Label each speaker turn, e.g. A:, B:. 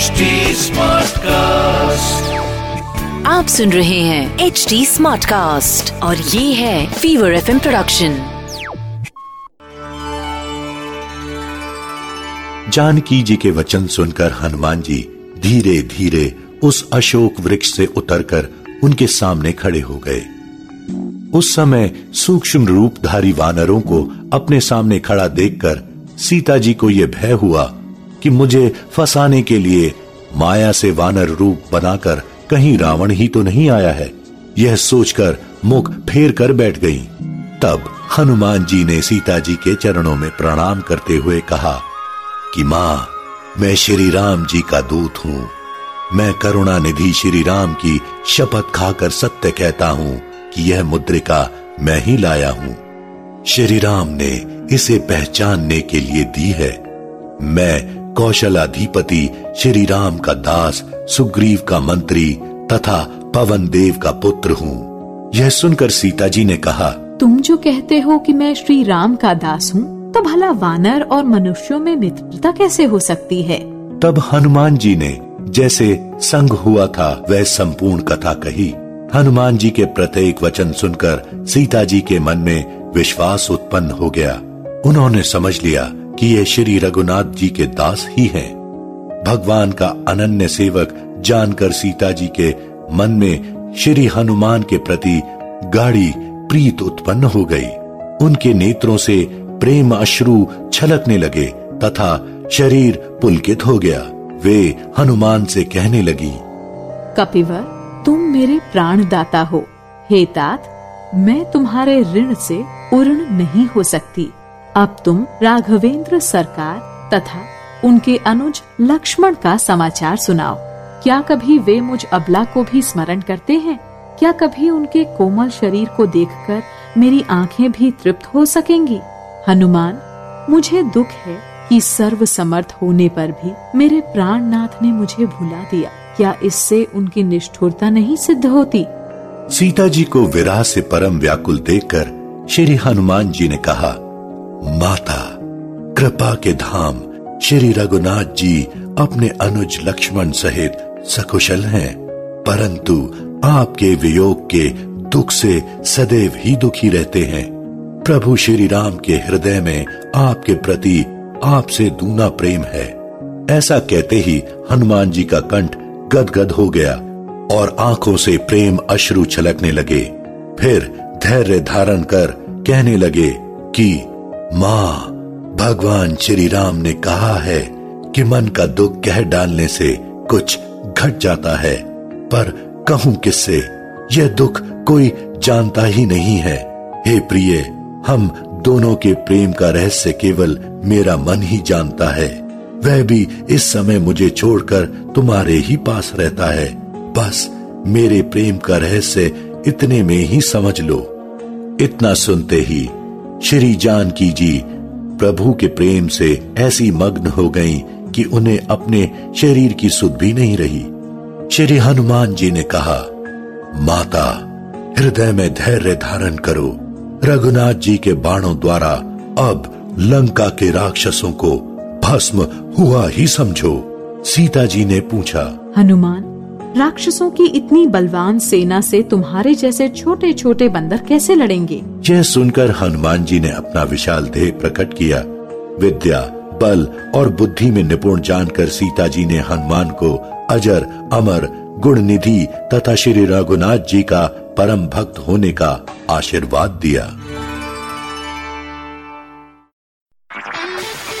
A: HD Smartcast.
B: आप सुन रहे हैं एच डी स्मार्ट कास्ट और ये है fever F production
C: Janaki ji के वचन सुनकर हनुमान जी धीरे धीरे उस अशोक वृक्ष से उतरकर उनके सामने खड़े हो गए उस समय सूक्ष्म रूपधारी वानरों को अपने सामने खड़ा देखकर सीता जी को यह भय हुआ कि मुझे फंसाने के लिए माया से वानर रूप बनाकर कहीं रावण ही तो नहीं आया है। यह सोचकर मुख फेर कर बैठ गई। तब हनुमान जी ने सीता जी के चरणों में प्रणाम करते हुए कहा कि माँ, मैं श्री राम जी का दूत हूँ। मैं करुणा निधि श्री राम की शपथ खाकर सत्य कहता हूँ कि यह मुद्रिका मैं ही लाया हूँ। श्री राम ने इसे पहचानने के लिए दी है। मैं कौशलाधिपति श्री राम का दास सुग्रीव का मंत्री तथा पवन देव का पुत्र हूँ। यह सुनकर सीता जी ने कहा
D: तुम जो कहते हो कि मैं श्री राम का दास हूँ तो भला वानर और मनुष्यों में मित्रता कैसे हो सकती है?
C: तब हनुमान जी ने जैसे संग हुआ था वह संपूर्ण कथा कही। हनुमान जी के प्रत्येक वचन सुनकर सीता जी के मन में विश्वास उत्पन्न हो गया। उन्होंने समझ लिया कि ये श्री रघुनाथ जी के दास ही हैं। भगवान का अनन्य सेवक जानकर सीता जी के मन में श्री हनुमान के प्रति गाढ़ी प्रीत उत्पन्न हो गई। उनके नेत्रों से प्रेम अश्रु छलकने लगे तथा शरीर पुलकित हो गया। वे हनुमान से कहने लगी,
D: कपिवर, तुम मेरे प्राण दाता हो। हे तात, मैं तुम्हारे ऋण से उर्ण नहीं हो सकती। अब तुम राघवेंद्र सरकार तथा उनके अनुज लक्ष्मण का समाचार सुनाओ। क्या कभी वे मुझ अबला को भी स्मरण करते हैं? क्या कभी उनके कोमल शरीर को देखकर मेरी आँखें भी तृप्त हो सकेंगी? हनुमान, मुझे दुख है कि सर्व समर्थ होने पर भी मेरे प्राणनाथ ने मुझे भुला दिया। क्या इससे उनकी निष्ठुरता नहीं सिद्ध होती?
C: सीता जी को विराह से परम व्याकुल देखकर श्री हनुमान जी ने कहा माता, कृपा के धाम, श्री रघुनाथ जी अपने अनुज लक्ष्मण सहित सकुशल हैं, परंतु आपके वियोग के दुख से सदैव ही दुखी रहते हैं। प्रभु श्री राम के हृदय में आपके प्रति आपसे दूना प्रेम है। ऐसा कहते ही हनुमान जी का कंठ गदगद हो गया और आँखों से प्रेम अश्रु छलकने लगे। फिर धैर्य धारण कर कहने लगे कि माँ, भगवान श्री राम ने कहा है कि मन का दुख कह डालने से कुछ घट जाता है, पर कहूँ किससे? यह दुख कोई जानता ही नहीं है। हे प्रिय, हम दोनों के प्रेम का रहस्य केवल मेरा मन ही जानता है। वह भी इस समय मुझे छोड़कर तुम्हारे ही पास रहता है। बस मेरे प्रेम का रहस्य इतने में ही समझ लो। इतना सुनते ही श्री जानकी जी प्रभु के प्रेम से ऐसी मग्न हो गईं कि उन्हें अपने शरीर की सुध भी नहीं रही। श्री हनुमान जी ने कहा, माता, हृदय में धैर्य धारण करो। रघुनाथ जी के बाणों द्वारा अब लंका के राक्षसों को भस्म हुआ ही समझो। सीता जी ने पूछा,
D: हनुमान राक्षसों की इतनी बलवान सेना से तुम्हारे जैसे छोटे छोटे बंदर कैसे लड़ेंगे?
C: यह सुनकर हनुमान जी ने अपना विशाल देह प्रकट किया। विद्या, बल और बुद्धि में निपुण जानकर सीता जी ने हनुमान को अजर, अमर गुण निधि तथा श्री रघुनाथ जी का परम भक्त होने का आशीर्वाद दिया।